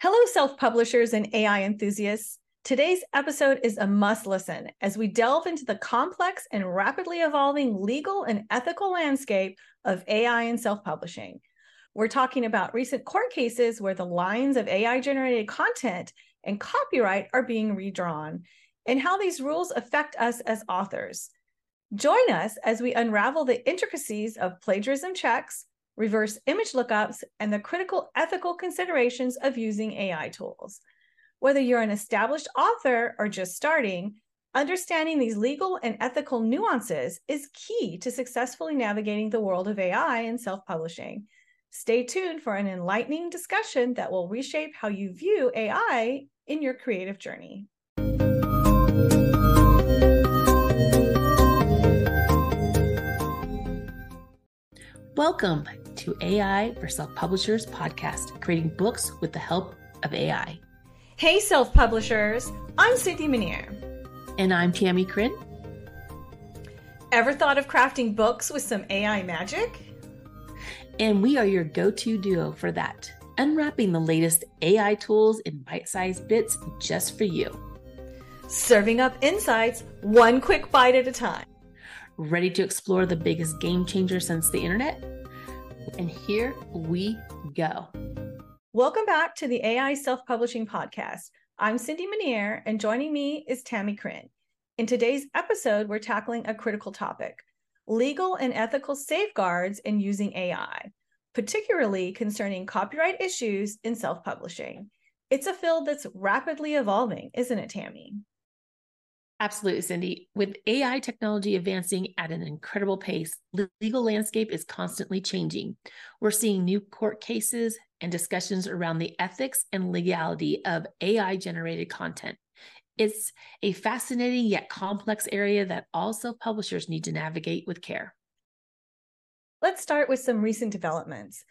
Hello, self publishers and AI enthusiasts. Today's episode is a must listen as we delve into the complex and rapidly evolving legal and ethical landscape of AI and self publishing. We're talking about recent court cases where the lines of AI generated content and copyright are being redrawn, and how these rules affect us as authors. Join us as we unravel the intricacies of plagiarism checks, reverse image lookups, and the critical ethical considerations of using AI tools. Whether you're an established author or just starting, understanding these legal and ethical nuances is key to successfully navigating the world of AI and self publishing. Stay tuned for an enlightening discussion that will reshape how you view AI in your creative journey. Welcome to AI for Self Publishers podcast, creating books with the help of AI. Hey, self publishers, I'm Cynthia Minear. And I'm Tammie Chrin. Ever thought of crafting books with some AI magic? And we are your go to duo for that, unwrapping the latest AI tools in bite sized bits just for you. Serving up insights one quick bite at a time. Ready to explore the biggest game changer since the internet? And here we go. Welcome back to the AI Self Publishing Podcast. I'm Cindy Minear, and joining me is Tammie Chrin. In today's episode, we're tackling a critical topic legal and ethical safeguards in using AI, particularly concerning copyright issues in self publishing. It's a field that's rapidly evolving, isn't it, Tammie? Absolutely, Cindy. With AI technology advancing at an incredible pace, the legal landscape is constantly changing. We're seeing new court cases and discussions around the ethics and legality of AI generated content. It's a fascinating yet complex area that all self publishers need to navigate with care. Let's start with some recent developments.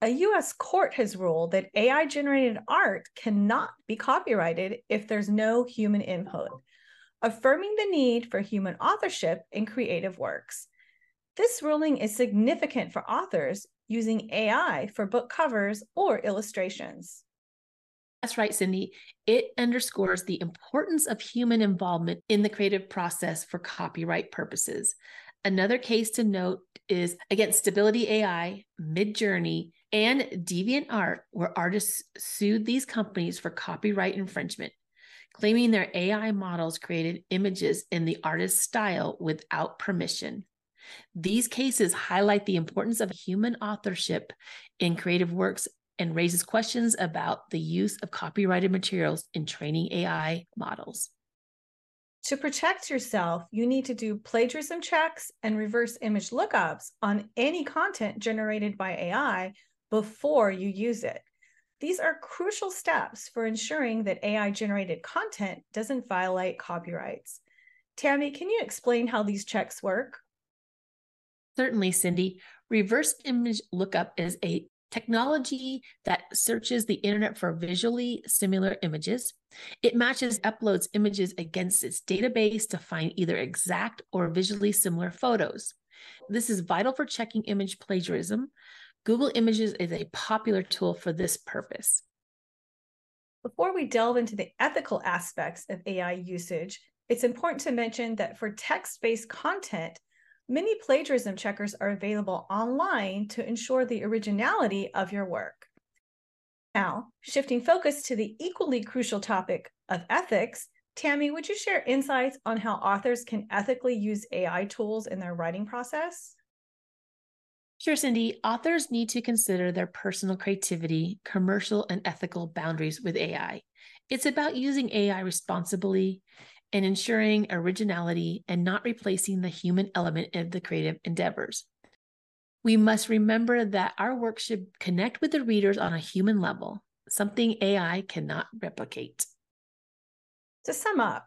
A US court has ruled that AI generated art cannot be copyrighted if there's no human input affirming the need for human authorship in creative works. This ruling is significant for authors using AI for book covers or illustrations. That's right, Cindy. It underscores the importance of human involvement in the creative process for copyright purposes. Another case to note is against Stability AI, Midjourney, and DeviantArt, where artists sued these companies for copyright infringement claiming their AI models created images in the artist's style without permission. These cases highlight the importance of human authorship in creative works and raises questions about the use of copyrighted materials in training AI models. To protect yourself, you need to do plagiarism checks and reverse image lookups on any content generated by AI before you use it. These are crucial steps for ensuring that AI generated content doesn't violate copyrights. Tammie, can you explain how these checks work? Certainly, Cindy. Reverse image lookup is a technology that searches the internet for visually similar images. It matches uploads images against its database to find either exact or visually similar photos. This is vital for checking image plagiarism, Google Images is a popular tool for this purpose. Before we delve into the ethical aspects of AI usage, it's important to mention that for text based content, many plagiarism checkers are available online to ensure the originality of your work. Now, shifting focus to the equally crucial topic of ethics, Tammie, would you share insights on how authors can ethically use AI tools in their writing process? Sure, Cindy. Authors need to consider their personal creativity, commercial, and ethical boundaries with AI. It's about using AI responsibly and ensuring originality and not replacing the human element of the creative endeavors. We must remember that our work should connect with the readers on a human level, something AI cannot replicate. To sum up,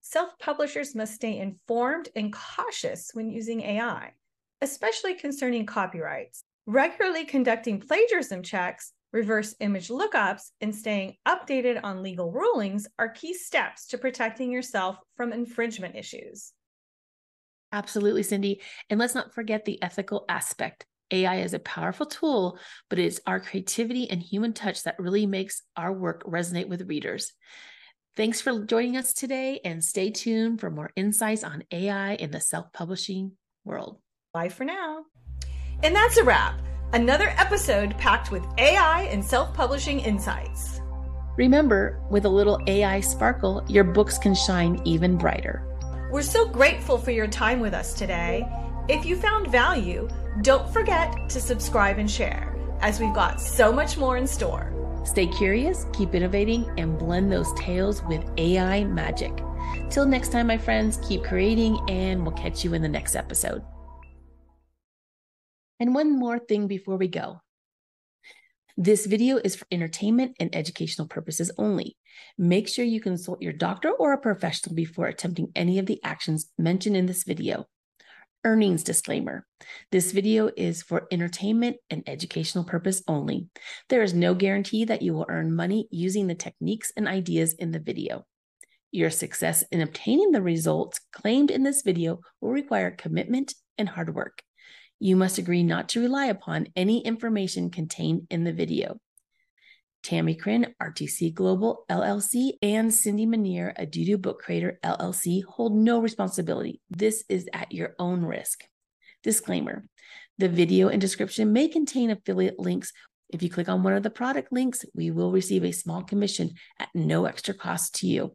self publishers must stay informed and cautious when using AI especially concerning copyrights. Regularly conducting plagiarism checks, reverse image lookups, and staying updated on legal rulings are key steps to protecting yourself from infringement issues. Absolutely, Cindy. And let's not forget the ethical aspect. AI is a powerful tool, but it's our creativity and human touch that really makes our work resonate with readers. Thanks for joining us today and stay tuned for more insights on AI in the self publishing world. Bye for now. And that's a wrap. Another episode packed with AI and self publishing insights. Remember, with a little AI sparkle, your books can shine even brighter. We're so grateful for your time with us today. If you found value, don't forget to subscribe and share, as we've got so much more in store. Stay curious, keep innovating, and blend those tales with AI magic. Till next time, my friends, keep creating, and we'll catch you in the next episode. And one more thing before we go. This video is for entertainment and educational purposes only. Make sure you consult your doctor or a professional before attempting any of the actions mentioned in this video earnings disclaimer. This video is for entertainment and educational purpose only. There is no guarantee that you will earn money using the techniques and ideas in the video. Your success in obtaining the results claimed in this video will require commitment and hard work. You must agree not to rely upon any information contained in the video. Tammie Chrin, RTC Global LLC, and Cindy Minear, Adudu Book Creator LLC, hold no responsibility. This is at your own risk. Disclaimer The video and description may contain affiliate links. If you click on one of the product links, we will receive a small commission at no extra cost to you.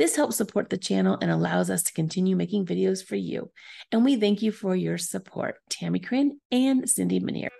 This helps support the channel and allows us to continue making videos for you. And we thank you for your support, Tammie Chrin and Cindy Minear.